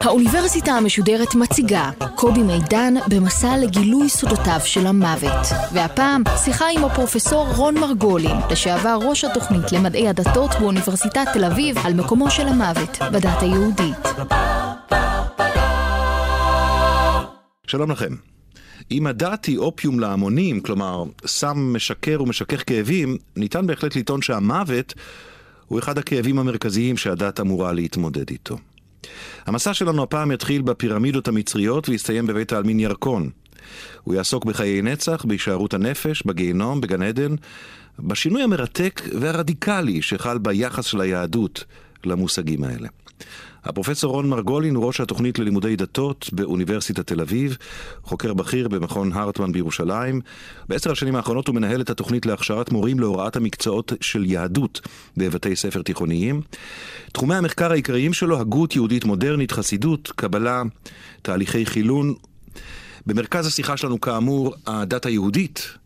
האוניברסיטה המשודרת מציגה קובי מידן במסע לגילוי סודותיו של המוות. והפעם שיחה עם הפרופסור רון מרגולין, לשעבר ראש התוכנית למדעי הדתות באוניברסיטת תל אביב, על מקומו של המוות בדת היהודית. שלום לכם. אם הדת היא אופיום להמונים, כלומר, סם משקר ומשכך כאבים, ניתן בהחלט לטעון שהמוות הוא אחד הכאבים המרכזיים שהדת אמורה להתמודד איתו. המסע שלנו הפעם יתחיל בפירמידות המצריות ויסתיים בבית העלמין ירקון. הוא יעסוק בחיי נצח, בהישארות הנפש, בגיהנום, בגן עדן, בשינוי המרתק והרדיקלי שחל ביחס של היהדות למושגים האלה. הפרופסור רון מרגולין הוא ראש התוכנית ללימודי דתות באוניברסיטת תל אביב, חוקר בכיר במכון הרטמן בירושלים. בעשר השנים האחרונות הוא מנהל את התוכנית להכשרת מורים להוראת המקצועות של יהדות בבתי ספר תיכוניים. תחומי המחקר העיקריים שלו, הגות יהודית מודרנית, חסידות, קבלה, תהליכי חילון. במרכז השיחה שלנו כאמור הדת היהודית,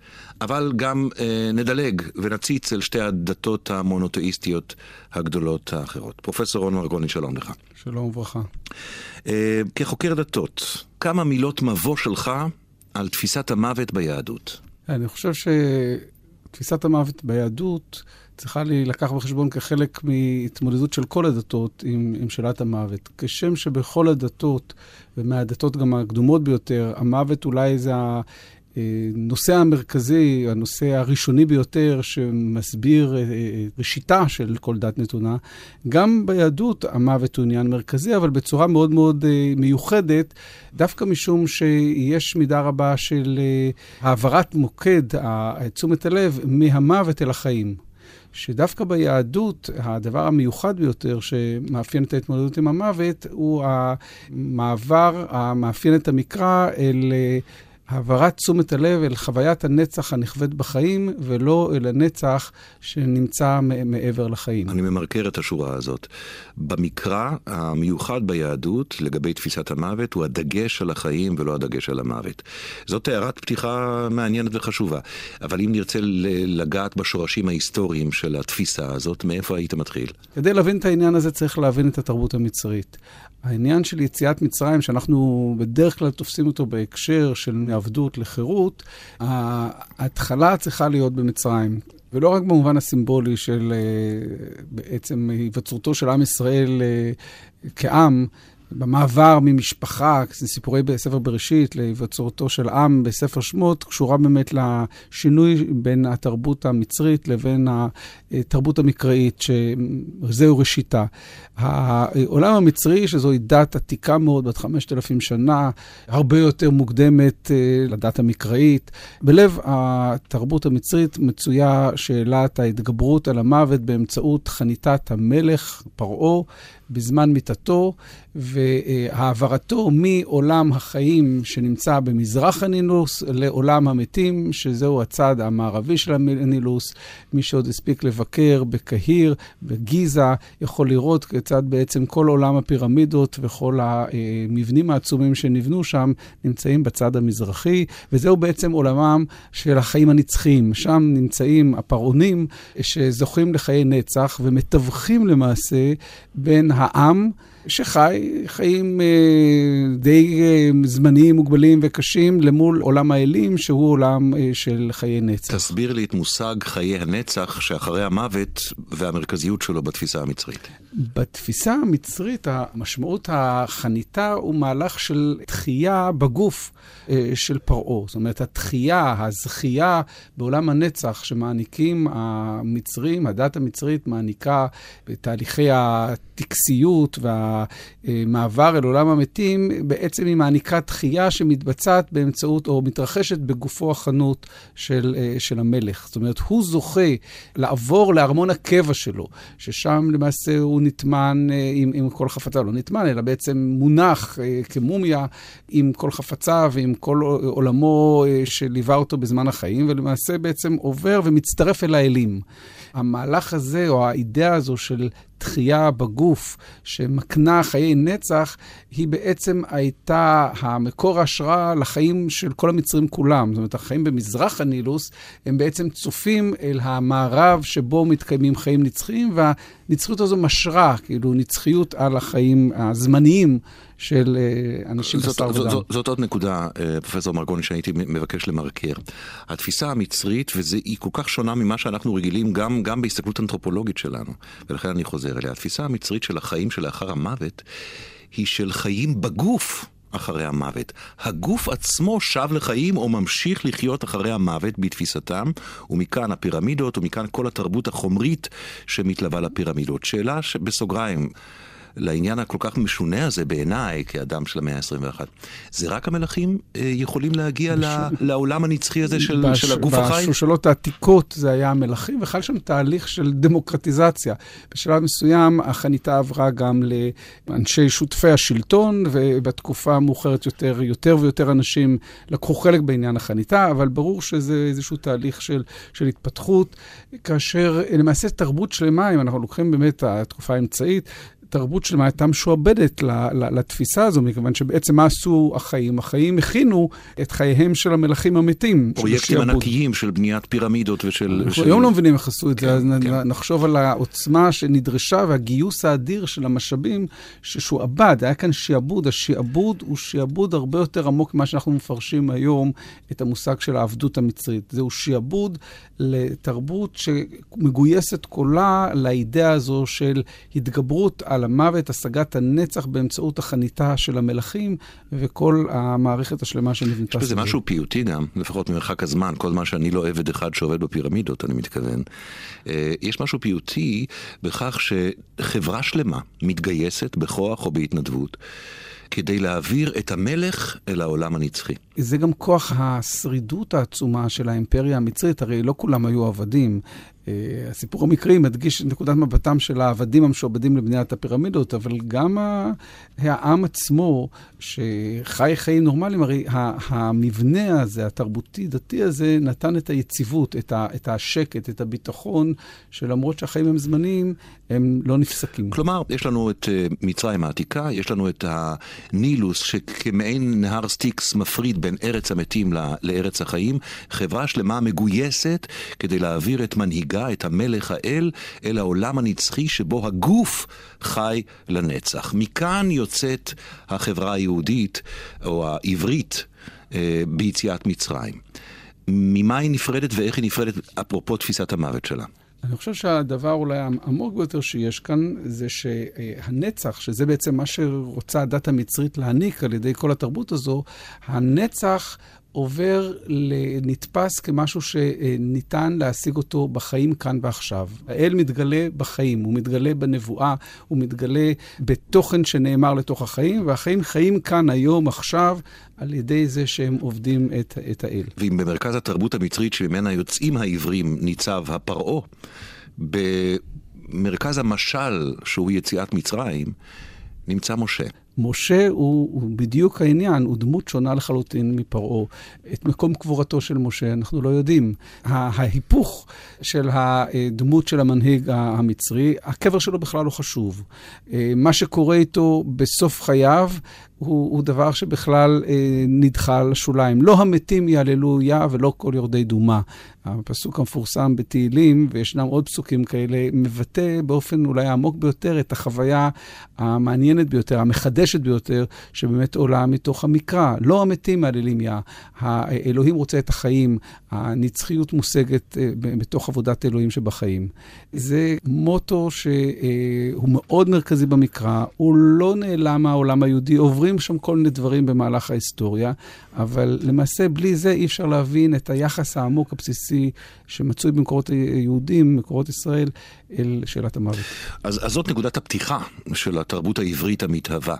אבל גם אה, נדלג ונציץ אל שתי הדתות המונותאיסטיות הגדולות האחרות. פרופסור רון מרגוני, שלום לך. שלום וברכה. אה, כחוקר דתות, כמה מילות מבוא שלך על תפיסת המוות ביהדות? אני חושב שתפיסת המוות ביהדות צריכה להילקח בחשבון כחלק מהתמודדות של כל הדתות עם, עם שאלת המוות. כשם שבכל הדתות, ומהדתות גם הקדומות ביותר, המוות אולי זה הנושא המרכזי, הנושא הראשוני ביותר שמסביר אה, אה, ראשיתה של כל דת נתונה, גם ביהדות המוות הוא עניין מרכזי, אבל בצורה מאוד מאוד אה, מיוחדת, דווקא משום שיש מידה רבה של העברת מוקד תשומת הלב מהמוות אל החיים. שדווקא ביהדות, הדבר המיוחד ביותר שמאפיין את ההתמודדות עם המוות, הוא המעבר המאפיין את המקרא אל העברת תשומת הלב אל חוויית הנצח הנכווית בחיים, ולא אל הנצח שנמצא מעבר לחיים. אני ממרקר את השורה הזאת. במקרא המיוחד ביהדות לגבי תפיסת המוות הוא הדגש על החיים ולא הדגש על המוות. זאת הערת פתיחה מעניינת וחשובה, אבל אם נרצה לגעת בשורשים ההיסטוריים של התפיסה הזאת, מאיפה היית מתחיל? כדי להבין את העניין הזה צריך להבין את התרבות המצרית. העניין של יציאת מצרים, שאנחנו בדרך כלל תופסים אותו בהקשר של מעבדות לחירות, ההתחלה צריכה להיות במצרים. ולא רק במובן הסימבולי של אה, בעצם היווצרותו של עם ישראל אה, כעם, במעבר ממשפחה, סיפורי בספר בראשית, להיווצרותו של עם בספר שמות, קשורה באמת לשינוי בין התרבות המצרית לבין התרבות המקראית, שזהו ראשיתה. העולם המצרי, שזוהי דת עתיקה מאוד, בת 5,000 שנה, הרבה יותר מוקדמת אה, לדת המקראית. בלב התרבות המצרית מצויה שאלת ההתגברות על המוות באמצעות חניתת המלך, פרעה, בזמן מיתתו, והעברתו מעולם החיים שנמצא במזרח הנילוס לעולם המתים, שזהו הצד המערבי של הנילוס. מי שעוד הספיק לבקר בקהיר, בגיזה, יכול לראות כיצד בעצם כל עולם הפירמידות וכל המבנים העצומים שנבנו שם נמצאים בצד המזרחי, וזהו בעצם עולמם של החיים הנצחיים. שם נמצאים הפרעונים שזוכים לחיי נצח ומתווכים למעשה בין העם, שחי חיים אה, די אה, זמניים, מוגבלים וקשים, למול עולם האלים, שהוא עולם אה, של חיי נצח. תסביר לי את מושג חיי הנצח שאחרי המוות והמרכזיות שלו בתפיסה המצרית. בתפיסה המצרית, המשמעות החניתה הוא מהלך של תחייה בגוף של פרעה. זאת אומרת, התחייה, הזכייה בעולם הנצח שמעניקים המצרים, הדת המצרית מעניקה בתהליכי הטקסיות והמעבר אל עולם המתים, בעצם היא מעניקה תחייה שמתבצעת באמצעות, או מתרחשת בגופו החנות של, אה, של המלך. זאת אומרת, הוא זוכה לעבור לארמון הקבע שלו, ששם למעשה הוא נטמן אה, עם, עם כל חפציו, לא נטמן, אלא בעצם מונח אה, כמומיה עם כל חפציו ועם כל עולמו שליווה אותו בזמן החיים, ולמעשה בעצם עובר ומצטרף אל האלים. המהלך הזה, או האידאה הזו של תחייה בגוף שמקנה חיי נצח, היא בעצם הייתה המקור ההשראה לחיים של כל המצרים כולם. זאת אומרת, החיים במזרח הנילוס הם בעצם צופים אל המערב שבו מתקיימים חיים נצחיים, והנצחיות הזו משרה, כאילו, נצחיות על החיים הזמניים של אה, אנשים חסר ודם. זאת, זאת עוד נקודה, אה, פרופסור מרגוני, שהייתי מבקש למרקר. התפיסה המצרית, והיא כל כך שונה ממה שאנחנו רגילים גם, גם בהסתכלות אנתרופולוגית שלנו, ולכן אני חוזר אליה. התפיסה המצרית של החיים שלאחר המוות היא של חיים בגוף. אחרי המוות. הגוף עצמו שב לחיים או ממשיך לחיות אחרי המוות בתפיסתם, ומכאן הפירמידות, ומכאן כל התרבות החומרית שמתלווה לפירמידות. שאלה בסוגריים, לעניין הכל כך משונה הזה בעיניי, כאדם של המאה ה-21. זה רק המלכים אה, יכולים להגיע בש... לעולם הנצחי הזה של, בש... של הגוף החי? בשושלות העתיקות זה היה המלכים, וחל שם תהליך של דמוקרטיזציה. בשלב מסוים החניתה עברה גם לאנשי שותפי השלטון, ובתקופה המאוחרת יותר, יותר ויותר אנשים לקחו חלק בעניין החניתה, אבל ברור שזה איזשהו תהליך של, של התפתחות, כאשר למעשה תרבות שלמה, אם אנחנו לוקחים באמת התקופה האמצעית, תרבות שלמה הייתה משועבדת לתפיסה הזו, מכיוון שבעצם מה עשו החיים? החיים הכינו את חייהם של המלכים המתים. פרויקטים ענקיים של בניית פירמידות ושל... אנחנו היום לא מבינים איך עשו את זה, אז כן. נחשוב על העוצמה שנדרשה והגיוס האדיר של המשאבים ששועבד. היה כאן שעבוד, השעבוד הוא שעבוד הרבה יותר עמוק ממה שאנחנו מפרשים היום את המושג של העבדות המצרית. זהו שעבוד לתרבות שמגויסת כולה לאידאה הזו של התגברות על המוות, השגת הנצח באמצעות החניתה של המלכים וכל המערכת השלמה שנבנתה. יש בזה משהו פיוטי גם, לפחות ממרחק הזמן, כל זמן שאני לא עבד אחד שעובד בפירמידות, אני מתכוון. אה, יש משהו פיוטי בכך שחברה שלמה מתגייסת בכוח או בהתנדבות. כדי להעביר את המלך אל העולם הנצחי. זה גם כוח השרידות העצומה של האימפריה המצרית, הרי לא כולם היו עבדים. אה, הסיפור המקרי מדגיש את נקודת מבטם של העבדים המשועבדים לבניית הפירמידות, אבל גם העם עצמו, שחי חיים נורמליים, הרי המבנה הזה, התרבותי-דתי הזה, נתן את היציבות, את השקט, את הביטחון, שלמרות שהחיים הם זמניים, הם לא נפסקים. כלומר, יש לנו את אה, מצרים העתיקה, יש לנו את הנילוס, שכמעין נהר סטיקס מפריד בין ארץ המתים לארץ החיים, חברה שלמה מגויסת כדי להעביר את מנהיגה, את המלך האל, אל העולם הנצחי שבו הגוף חי לנצח. מכאן יוצאת החברה היהודית, או העברית, אה, ביציאת מצרים. ממה היא נפרדת ואיך היא נפרדת, אפרופו תפיסת המוות שלה? אני חושב שהדבר אולי העמוק ביותר שיש כאן, זה שהנצח, שזה בעצם מה שרוצה הדת המצרית להעניק על ידי כל התרבות הזו, הנצח עובר, נתפס כמשהו שניתן להשיג אותו בחיים כאן ועכשיו. האל מתגלה בחיים, הוא מתגלה בנבואה, הוא מתגלה בתוכן שנאמר לתוך החיים, והחיים חיים כאן היום, עכשיו, על ידי זה שהם עובדים את, את האל. ואם במרכז התרבות המצרית שממנה יוצאים העברים ניצב הפרעה, במרכז המשל שהוא יציאת מצרים, נמצא משה. משה הוא, הוא בדיוק העניין, הוא דמות שונה לחלוטין מפרעה. את מקום קבורתו של משה אנחנו לא יודעים. ההיפוך של הדמות של המנהיג המצרי, הקבר שלו בכלל לא חשוב. אה, מה שקורה איתו בסוף חייו הוא, הוא דבר שבכלל אה, נדחה לשוליים. לא המתים יעללו יה ולא כל יורדי דומה. הפסוק המפורסם בתהילים, וישנם עוד פסוקים כאלה, מבטא באופן אולי העמוק ביותר את החוויה המעניינת ביותר, המחדשת ביותר, שבאמת עולה מתוך המקרא. לא המתים מעללים יה, האלוהים רוצה את החיים, הנצחיות מושגת אה, בתוך עבודת אלוהים שבחיים. זה מוטו שהוא מאוד מרכזי במקרא, הוא לא נעלם מהעולם היהודי, עוברים שם כל מיני דברים במהלך ההיסטוריה, אבל למעשה בלי זה אי אפשר להבין את היחס העמוק הבסיסי שמצוי במקורות היהודים, מקורות ישראל, אל שאלת המוות. אז, אז זאת נקודת הפתיחה של התרבות העברית המתהווה.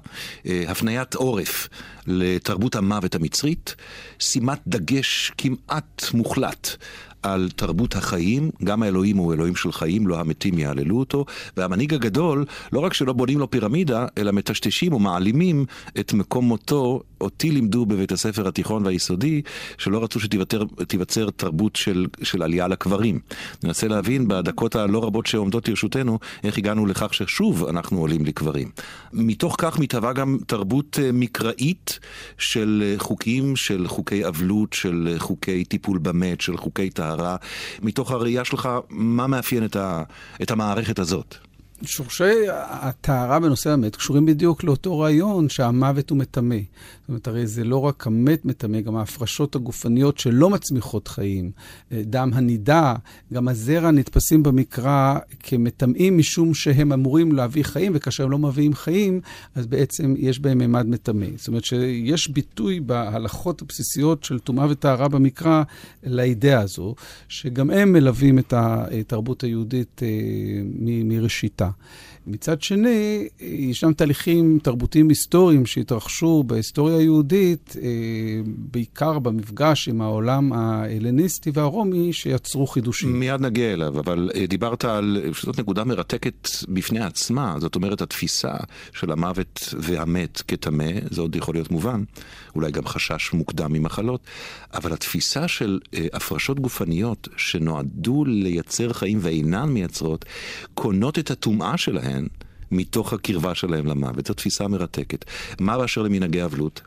אה, הפניית עורף לתרבות המוות המצרית, שימת דגש כמעט מוחלט על תרבות החיים, גם האלוהים הוא אלוהים של חיים, לא המתים יעללו אותו, והמנהיג הגדול, לא רק שלא בונים לו פירמידה, אלא מטשטשים ומעלימים את מקום מותו אותי לימדו בבית הספר התיכון והיסודי, שלא רצו שתיווצר תרבות של, של עלייה לקברים. ננסה להבין בדקות הלא רבות שעומדות לרשותנו, איך הגענו לכך ששוב אנחנו עולים לקברים. מתוך כך מתהווה גם תרבות אה, מקראית של אה, חוקים, של חוקי אבלות, של חוקי טיפול במת, של חוקי טהרה. מתוך הראייה שלך, מה מאפיין את, ה, את המערכת הזאת? שורשי הטהרה בנושא המת קשורים בדיוק לאותו רעיון שהמוות הוא מטמא. זאת אומרת, הרי זה לא רק המת מטמא, גם ההפרשות הגופניות שלא מצמיחות חיים. דם הנידה, גם הזרע נתפסים במקרא כמטמאים משום שהם אמורים להביא חיים, וכאשר הם לא מביאים חיים, אז בעצם יש בהם מימד מטמא. זאת אומרת שיש ביטוי בהלכות הבסיסיות של טומאה וטהרה במקרא לאידאה הזו, שגם הם מלווים את התרבות היהודית אה, מראשיתה. מצד שני, ישנם תהליכים תרבותיים היסטוריים שהתרחשו בהיסטוריה היהודית, אה, בעיקר במפגש עם העולם ההלניסטי והרומי, שיצרו חידושים. מיד נגיע אליו, אבל אה, דיברת על, שזאת נקודה מרתקת בפני עצמה, זאת אומרת, התפיסה של המוות והמת כטמא, זה עוד יכול להיות מובן, אולי גם חשש מוקדם ממחלות, אבל התפיסה של אה, הפרשות גופניות שנועדו לייצר חיים ואינן מייצרות, קונות את הטומאה שלהן. שלהן מתוך הקרבה שלהם למוות. זו תפיסה מרתקת. מה באשר למנהגי אבלות?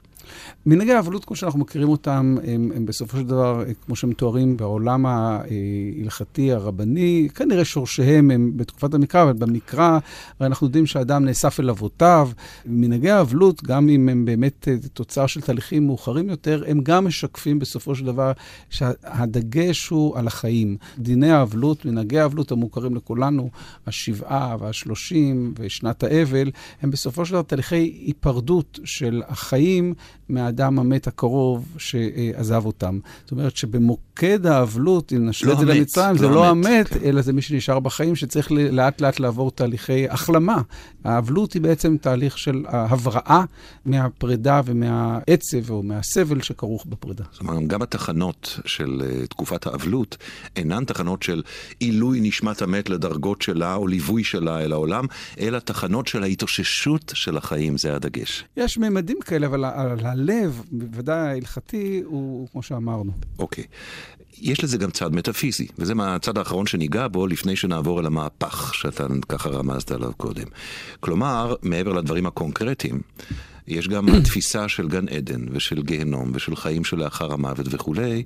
מנהגי האבלות, כמו שאנחנו מכירים אותם, הם, הם בסופו של דבר, כמו שהם מתוארים בעולם ההלכתי, הרבני, כנראה שורשיהם הם בתקופת המקרא, אבל במקרא, הרי אנחנו יודעים שהאדם נאסף אל אבותיו. מנהגי האבלות, גם אם הם באמת אה, תוצר של תהליכים מאוחרים יותר, הם גם משקפים בסופו של דבר שהדגש הוא על החיים. דיני האבלות, מנהגי האבלות המוכרים לכולנו, השבעה והשלושים ושנת האבל, הם בסופו של דבר תהליכי היפרדות של החיים. מהאדם המת הקרוב שעזב אותם. זאת אומרת שבמוקד האבלות, אם נשווה לא את זה למצרים, לא זה לא המת, המת. אלא זה מי שנשאר בחיים, שצריך לאט לאט לעבור תהליכי החלמה. האבלות היא בעצם תהליך של הבראה מהפרידה ומהעצב או מהסבל שכרוך בפרידה. זאת אומרת, גם התחנות של uh, תקופת האבלות אינן תחנות של עילוי נשמת המת לדרגות שלה או ליווי שלה אל העולם, אלא תחנות של ההתאוששות של החיים, זה הדגש. יש ממדים כאלה, אבל הלב, בוודאי ההלכתי, הוא כמו שאמרנו. אוקיי. Okay. יש לזה גם צד מטאפיזי, וזה הצד האחרון שניגע בו לפני שנעבור אל המהפך שאתה ככה רמזת עליו קודם. כלומר, מעבר לדברים הקונקרטיים, יש גם התפיסה של גן עדן ושל גיהנום ושל חיים שלאחר המוות וכולי,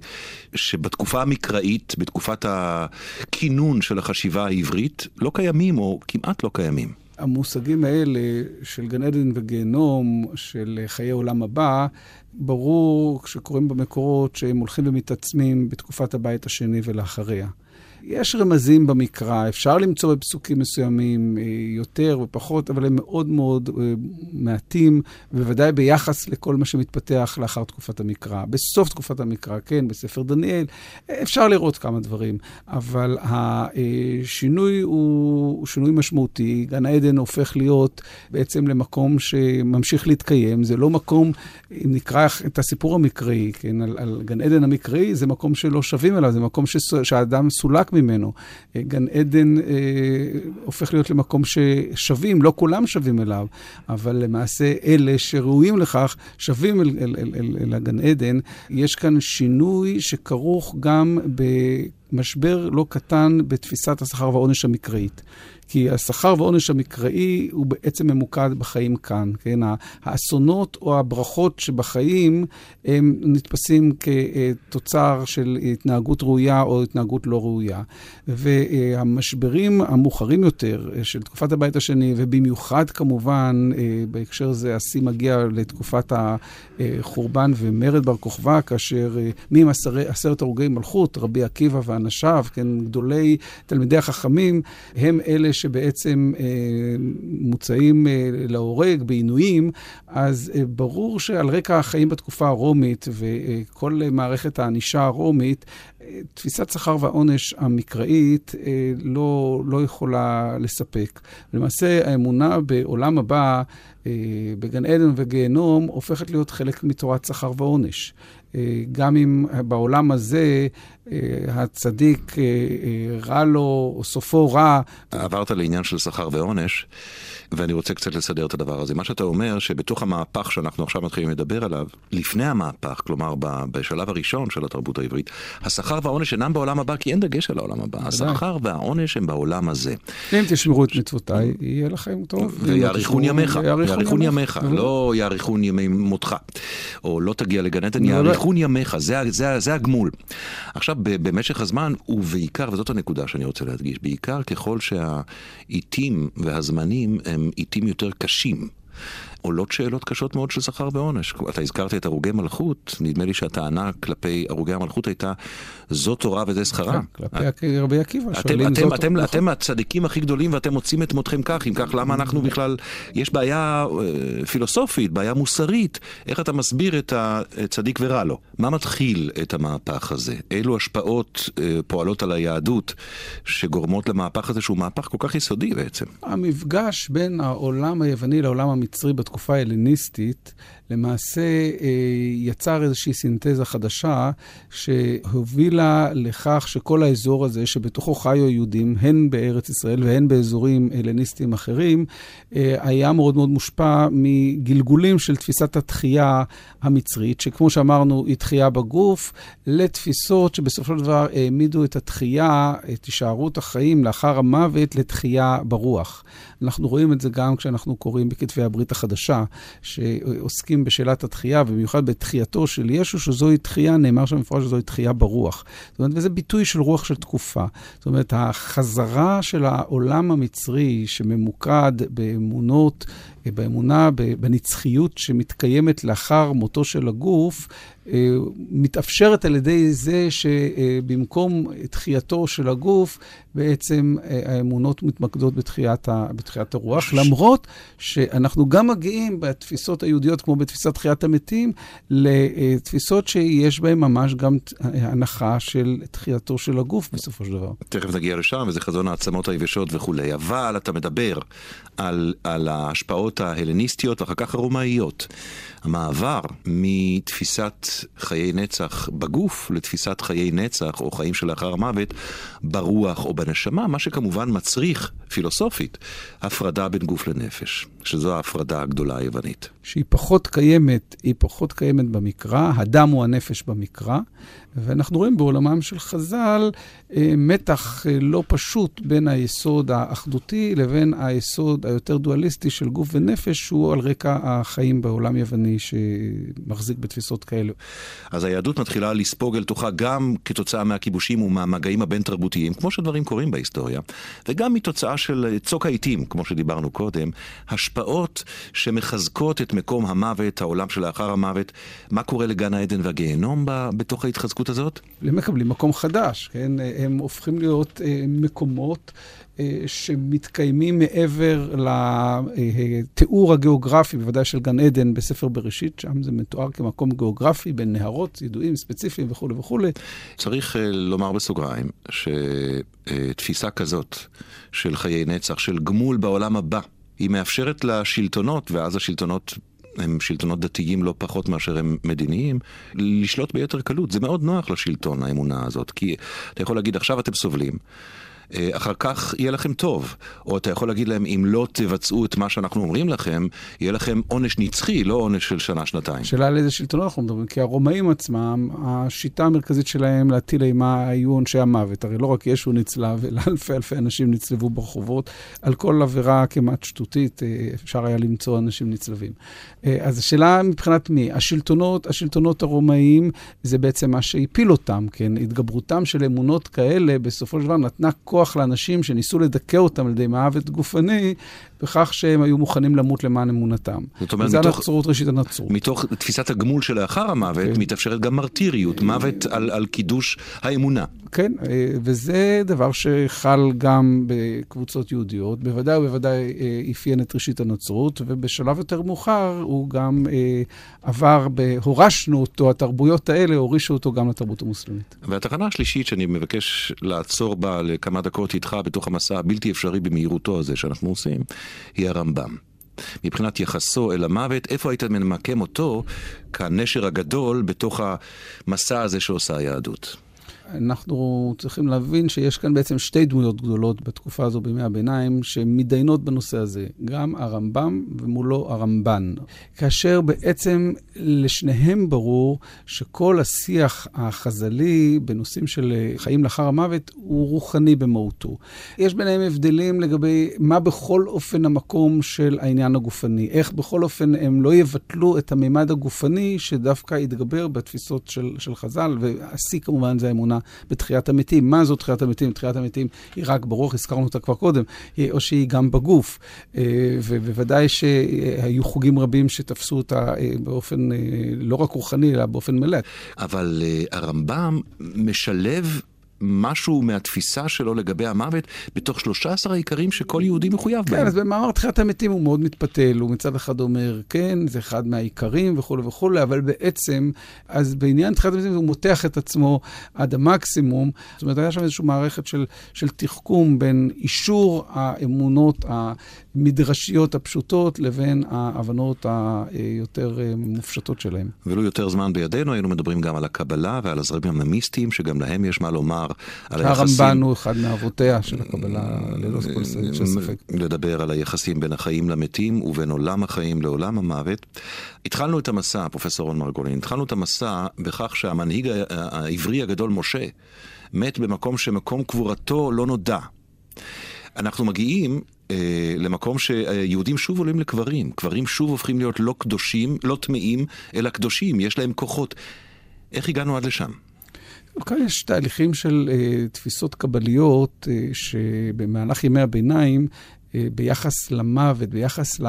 שבתקופה המקראית, בתקופת הכינון של החשיבה העברית, לא קיימים או כמעט לא קיימים. המושגים האלה של גן עדן וגיהנום, של חיי עולם הבא, ברור כשקוראים במקורות שהם הולכים ומתעצמים בתקופת הבית השני ולאחריה. יש רמזים במקרא, אפשר למצוא בפסוקים מסוימים אה, יותר ופחות, אבל הם מאוד מאוד אה, מעטים, בוודאי ביחס לכל מה שמתפתח לאחר תקופת המקרא. בסוף תקופת המקרא, כן, בספר דניאל, אפשר לראות כמה דברים, אבל השינוי הוא שינוי משמעותי. גן העדן הופך להיות בעצם למקום שממשיך להתקיים. זה לא מקום, אם נקרא את הסיפור המקראי, כן, על, על גן עדן המקראי, זה מקום שלא שווים אליו, זה מקום שהאדם סולק ממנו. אה, גן עדן אה, הופך להיות למקום ששווים, לא כולם שווים אליו, אבל למעשה אלה שראויים לכך שווים אל, אל, אל, אל, אל הגן עדן. יש כאן שינוי שכרוך גם במשבר לא קטן בתפיסת השכר והעונש המקראית. כי השכר ועונש המקראי הוא בעצם ממוקד בחיים כאן, כן? האסונות או הברכות שבחיים הם נתפסים כתוצר של התנהגות ראויה או התנהגות לא ראויה. והמשברים המאוחרים יותר של תקופת הבית השני, ובמיוחד כמובן בהקשר זה השיא מגיע לתקופת החורבן ומרד בר כוכבא, כאשר מי עם עשרת הרוגי מלכות, רבי עקיבא ואנשיו, כן, גדולי תלמידי החכמים, הם אלה שבעצם אה, מוצאים אה, להורג בעינויים, אז אה, ברור שעל רקע החיים בתקופה הרומית וכל אה, מערכת הענישה הרומית, תפיסת שכר והעונש המקראית אה, לא, לא יכולה לספק. למעשה, האמונה בעולם הבא, אה, בגן עדן וגיהנום, הופכת להיות חלק מתורת שכר ועונש. אה, גם אם בעולם הזה הצדיק רע לו, או סופו רע. עברת לעניין של שכר ועונש. ואני רוצה קצת לסדר את הדבר הזה. מה שאתה אומר, שבתוך המהפך שאנחנו עכשיו מתחילים לדבר עליו, לפני המהפך, כלומר בשלב הראשון של התרבות העברית, השכר והעונש אינם בעולם הבא, כי אין דגש על העולם הבא. השכר והעונש הם בעולם הזה. אם תשמרו את מצוותיי, יהיה לכם טוב. ויאריכון ימיך, יאריכון ימיך, לא יאריכון ימי מותך. או לא תגיע לגן עדן, לא, לא. יאריכון ימיך, זה הגמול. עכשיו, במשך הזמן, ובעיקר, וזאת הנקודה שאני רוצה להדגיש, בעיקר ככל שהעיתים והזמנים הם עיתים יותר קשים. עולות שאלות קשות מאוד של שכר ועונש. אתה הזכרת את הרוגי מלכות, נדמה לי שהטענה כלפי הרוגי המלכות הייתה, זו תורה וזה שכרה. כן, כלפי רבי עקיבא, שואלים זאת... אתם. אתם הצדיקים הכי גדולים ואתם מוצאים את מותכם כך, אם כך, למה אנחנו בכלל... יש בעיה אה, פילוסופית, בעיה מוסרית, איך אתה מסביר את הצדיק ורע לו? מה מתחיל את המהפך הזה? אילו השפעות אה, פועלות על היהדות שגורמות למהפך הזה, שהוא מהפך כל כך יסודי בעצם? המפגש בין העולם היווני לעולם המצרי בתקופה ההלניסטית, למעשה אה, יצר איזושהי סינתזה חדשה שהובילה לכך שכל האזור הזה, שבתוכו חיו יהודים, הן בארץ ישראל והן באזורים הלניסטיים אחרים, אה, היה מאוד מאוד מושפע מגלגולים של תפיסת התחייה המצרית, שכמו שאמרנו, היא תחייה בגוף, לתפיסות שבסופו של דבר העמידו את התחייה, את הישארות החיים לאחר המוות, לתחייה ברוח. אנחנו רואים את זה גם כשאנחנו קוראים בכתבי הברית החדשה, שעוסקים בשאלת התחייה, ובמיוחד בתחייתו של ישו, שזוהי תחייה, נאמר שם במפורש שזוהי תחייה ברוח. זאת אומרת, וזה ביטוי של רוח של תקופה. זאת אומרת, החזרה של העולם המצרי, שממוקד באמונות, באמונה, בנצחיות שמתקיימת לאחר מותו של הגוף, אה, מתאפשרת על ידי זה שבמקום תחייתו של הגוף, בעצם אה, האמונות מתמקדות בתחיית, ה, בתחיית הרוח, למרות שאנחנו גם מגיעים בתפיסות היהודיות, כמו בתפיסת תחיית המתים, לתפיסות שיש בהן ממש גם הנחה של תחייתו של הגוף בסופו של דבר. תכף נגיע לשם, וזה חזון העצמות היבשות וכולי, אבל אתה מדבר על, על ההשפעות ההלניסטיות ואחר כך הרומאיות. המעבר מתפיסת חיי נצח בגוף לתפיסת חיי נצח או חיים שלאחר המוות ברוח או בנשמה, מה שכמובן מצריך פילוסופית הפרדה בין גוף לנפש, שזו ההפרדה הגדולה היוונית. שהיא פחות קיימת, היא פחות קיימת במקרא, הדם הוא הנפש במקרא, ואנחנו רואים בעולמם של חז"ל אה, מתח אה, לא פשוט בין היסוד האחדותי לבין היסוד היותר דואליסטי של גוף ונפש, שהוא על רקע החיים בעולם יווני שמחזיק בתפיסות כאלו. אז היהדות מתחילה לספוג אל תוכה גם כתוצאה מהכיבושים ומהמגעים הבין-תרבותיים, כמו שדברים קורים בהיסטוריה, וגם מתוצאה של צוק העיתים, כמו שדיברנו קודם, השפעות שמחזקות את מקום המוות, העולם שלאחר המוות. מה קורה לגן העדן והגיהנום בתוך ההתחזקות הזאת? הם מקבלים מקום חדש, כן? הם הופכים להיות אה, מקומות אה, שמתקיימים מעבר לתיאור הגיאוגרפי, בוודאי של גן עדן בספר בראשית, שם זה מתואר כמקום גיאוגרפי בין נהרות ידועים, ספציפיים וכולי וכולי. צריך uh, לומר בסוגריים שתפיסה כזאת של חיי נצח, של גמול בעולם הבא, היא מאפשרת לשלטונות, ואז השלטונות הם שלטונות דתיים לא פחות מאשר הם מדיניים, לשלוט ביתר קלות. זה מאוד נוח לשלטון, האמונה הזאת, כי אתה יכול להגיד, עכשיו אתם סובלים. אה, אחר כך יהיה לכם טוב. או אתה יכול להגיד להם, אם לא תבצעו את מה שאנחנו אומרים לכם, יהיה לכם עונש נצחי, לא עונש של שנה-שנתיים. שאלה על איזה שלטון אנחנו מדברים, כי הרומאים עצמם, השיטה המרכזית שלהם להטיל אימה היו עונשי המוות. הרי לא רק ישו נצלב, אלא אלפי אלפי אנשים נצלבו ברחובות. על כל עבירה כמעט שטותית, אה, אפשר היה למצוא אנשים נצלבים. אה, אז השאלה מבחינת מי? השלטונות, השלטונות הרומאים, זה בעצם מה שהפיל אותם, כן? התגברותם של אמונות כאלה, בסופו של דבר נתנה כוח לאנשים שניסו לדכא אותם על ידי מוות גופני, בכך שהם היו מוכנים למות למען אמונתם. זאת אומרת, זה מתוך, הנצרות, ראשית הנצרות. מתוך תפיסת הגמול שלאחר המוות, כן. מתאפשרת גם מרטיריות, מוות על, על קידוש האמונה. כן, אה, וזה דבר שחל גם בקבוצות יהודיות, בוודאי ובוודאי אה, אפיין את ראשית הנצרות, ובשלב יותר מאוחר הוא גם אה, עבר, הורשנו אותו, התרבויות האלה הורישו אותו גם לתרבות המוסלמית. והתחנה השלישית שאני מבקש לעצור בה לכמה דקות איתך בתוך המסע הבלתי אפשרי במהירותו הזה שאנחנו עושים, היא הרמב"ם. מבחינת יחסו אל המוות, איפה היית ממקם אותו כנשר הגדול בתוך המסע הזה שעושה היהדות? אנחנו צריכים להבין שיש כאן בעצם שתי דמויות גדולות בתקופה הזו בימי הביניים שמתדיינות בנושא הזה, גם הרמב"ם ומולו הרמב"ן. כאשר בעצם לשניהם ברור שכל השיח החז"לי בנושאים של חיים לאחר המוות הוא רוחני במהותו. יש ביניהם הבדלים לגבי מה בכל אופן המקום של העניין הגופני, איך בכל אופן הם לא יבטלו את הממד הגופני שדווקא יתגבר בתפיסות של, של חז"ל, והשיא כמובן זה האמונה בתחיית המתים. מה זו תחיית המתים? תחיית המתים היא רק ברוח, הזכרנו אותה כבר קודם, או שהיא גם בגוף. אה, ובוודאי שהיו חוגים רבים שתפסו אותה אה, באופן לא רק רוחני, אלא באופן מלא. אבל הרמב"ם משלב משהו מהתפיסה שלו לגבי המוות בתוך 13 העיקרים שכל יהודי מחויב כן, בהם. כן, אז במאמר תחיית המתים הוא מאוד מתפתל, הוא מצד אחד אומר, כן, זה אחד מהעיקרים וכולי וכולי, אבל בעצם, אז בעניין תחיית המתים הוא מותח את עצמו עד המקסימום. זאת אומרת, היה שם איזושהי מערכת של, של תחכום בין אישור האמונות המדרשיות הפשוטות לבין ההבנות היותר מופשטות שלהם. ולו יותר זמן בידינו, היינו מדברים גם על הקבלה ועל הזרמים המיסטיים, שגם להם יש מה לומר על היחסים. הרמב"ן הוא אחד מאבותיה של הקבלה, ללא כל ספק. לדבר על היחסים בין החיים למתים ובין עולם החיים לעולם המוות. התחלנו את המסע, פרופסור רון מרגולין, התחלנו את המסע בכך שהמנהיג העברי הגדול, משה, מת במקום שמקום קבורתו לא נודע. אנחנו מגיעים אה, למקום שיהודים שוב עולים לקברים. קברים שוב הופכים להיות לא קדושים, לא טמאים, אלא קדושים, יש להם כוחות. איך הגענו עד לשם? כאן יש תהליכים של uh, תפיסות קבליות uh, שבמהלך ימי הביניים, ביחס למוות, ביחס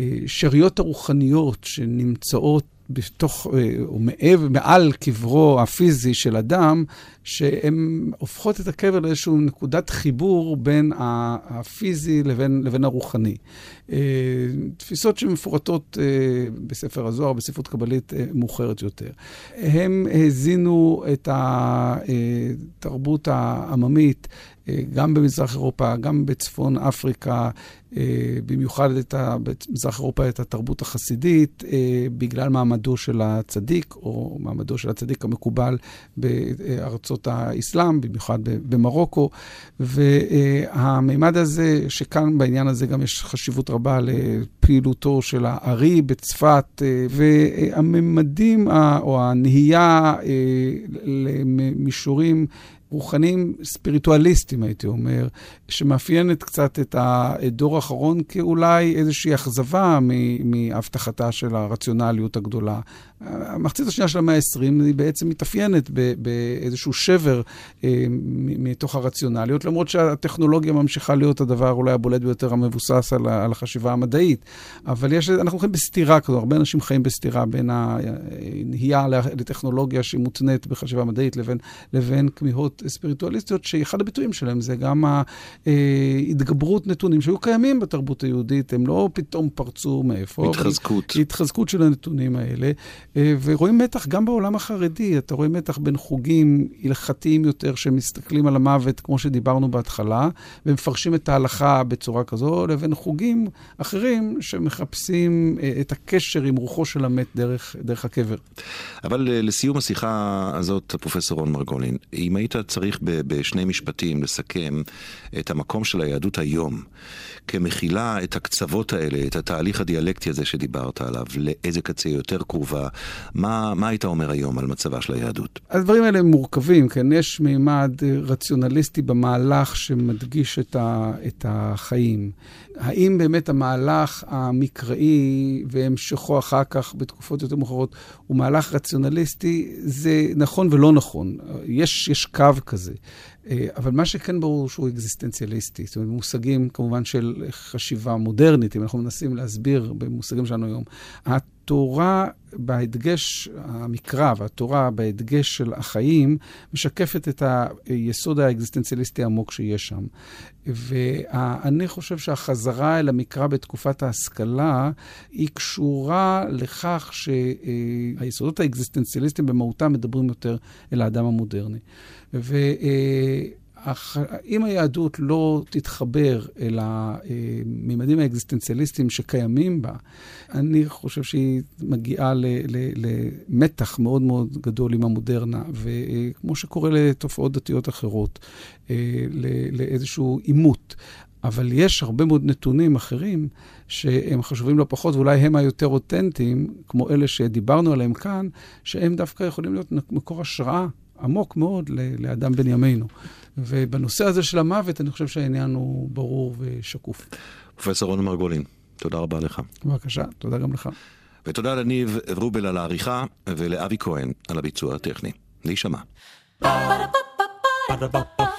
לשאריות הרוחניות שנמצאות בתוך, או מעבר, מעל קברו הפיזי של אדם, שהן הופכות את הקבר לאיזושהי נקודת חיבור בין הפיזי לבין, לבין הרוחני. תפיסות שמפורטות בספר הזוהר, בספרות קבלית מאוחרת יותר. הם הזינו את התרבות העממית, גם במזרח אירופה, גם בצפון אפריקה, במיוחד ה, במזרח אירופה את התרבות החסידית, בגלל מעמדו של הצדיק, או מעמדו של הצדיק המקובל בארצות האסלאם, במיוחד במרוקו. והמימד הזה, שכאן בעניין הזה גם יש חשיבות רבה לפעילותו של הארי בצפת, והממדים או הנהייה למישורים רוחניים ספיריטואליסטיים, הייתי אומר, שמאפיינת קצת את הדור האחרון כאולי איזושהי אכזבה מהבטחתה של הרציונליות הגדולה. המחצית השנייה של המאה ה-20 היא בעצם מתאפיינת באיזשהו שבר אה, מתוך הרציונליות, למרות שהטכנולוגיה ממשיכה להיות הדבר אולי הבולט ביותר המבוסס על, על החשיבה המדעית. אבל יש, אנחנו חיים בסתירה כזו, הרבה אנשים חיים בסתירה בין הנהייה לטכנולוגיה שהיא מותנית בחשיבה מדעית לבין, לבין כמיהות ספיריטואליסטיות, שאחד הביטויים שלהם זה גם ההתגברות נתונים שהיו קיימים בתרבות היהודית, הם לא פתאום פרצו מאיפה. התחזקות. התחזקות של הנתונים האלה. ורואים מתח גם בעולם החרדי, אתה רואה מתח בין חוגים הלכתיים יותר שמסתכלים על המוות, כמו שדיברנו בהתחלה, ומפרשים את ההלכה בצורה כזו, לבין חוגים אחרים שמחפשים את הקשר עם רוחו של המת דרך, דרך הקבר. אבל לסיום השיחה הזאת, פרופסור רון מרגולין, אם היית צריך בשני משפטים לסכם את המקום של היהדות היום, כמכילה את הקצוות האלה, את התהליך הדיאלקטי הזה שדיברת עליו, לאיזה קצה יותר קרובה, מה, מה היית אומר היום על מצבה של היהדות? הדברים האלה מורכבים, כן? יש מימד רציונליסטי במהלך שמדגיש את, ה, את החיים. האם באמת המהלך המקראי והמשכו אחר כך בתקופות יותר מאוחרות הוא מהלך רציונליסטי? זה נכון ולא נכון. יש, יש קו כזה. אה, אבל מה שכן ברור שהוא אקזיסטנציאליסטי. זאת אומרת, מושגים כמובן של חשיבה מודרנית, אם אנחנו מנסים להסביר במושגים שלנו היום. התורה בהדגש, המקרא והתורה בהדגש של החיים, משקפת את היסוד האקזיסטנציאליסטי העמוק שיש שם. ואני חושב שהחזרה אל המקרא בתקופת ההשכלה היא קשורה לכך שהיסודות האקזיסטנציאליסטים במהותם מדברים יותר אל האדם המודרני. ואם היהדות לא תתחבר אל הממדים האקזיסטנציאליסטיים שקיימים בה, אני חושב שהיא מגיעה למתח מאוד מאוד גדול עם המודרנה, וכמו שקורה לתופעות דתיות אחרות, אה, לאיזשהו עימות. אבל יש הרבה מאוד נתונים אחרים שהם חשובים לא פחות, ואולי הם היותר אותנטיים, כמו אלה שדיברנו עליהם כאן, שהם דווקא יכולים להיות מקור השראה עמוק מאוד לאדם בן ימינו. ובנושא הזה של המוות, אני חושב שהעניין הוא ברור ושקוף. פרופסור רון מרגולין, תודה רבה לך. בבקשה, תודה גם לך. ותודה לניב רובל על העריכה, ולאבי כהן על הביצוע הטכני. להישמע. Ba-da-ba-ba-ba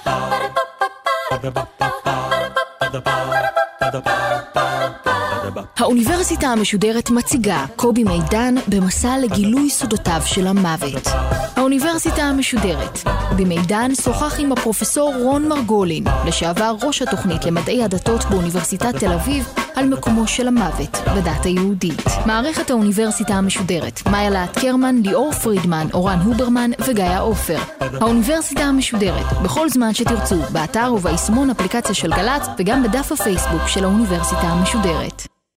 האוניברסיטה המשודרת מציגה קובי מידן במסע לגילוי סודותיו של המוות. האוניברסיטה המשודרת. במידן שוחח עם הפרופסור רון מרגולין, לשעבר ראש התוכנית למדעי הדתות באוניברסיטת תל אביב, על מקומו של המוות בדת היהודית. מערכת האוניברסיטה המשודרת, מאיה להט קרמן, ליאור פרידמן, אורן הוברמן וגיא עופר. האוניברסיטה המשודרת, בכל זמן שתרצו, באתר וביישומון אפליקציה של גל"צ וגם בדף הפייסבוק של האוניברסיטה המשודרת.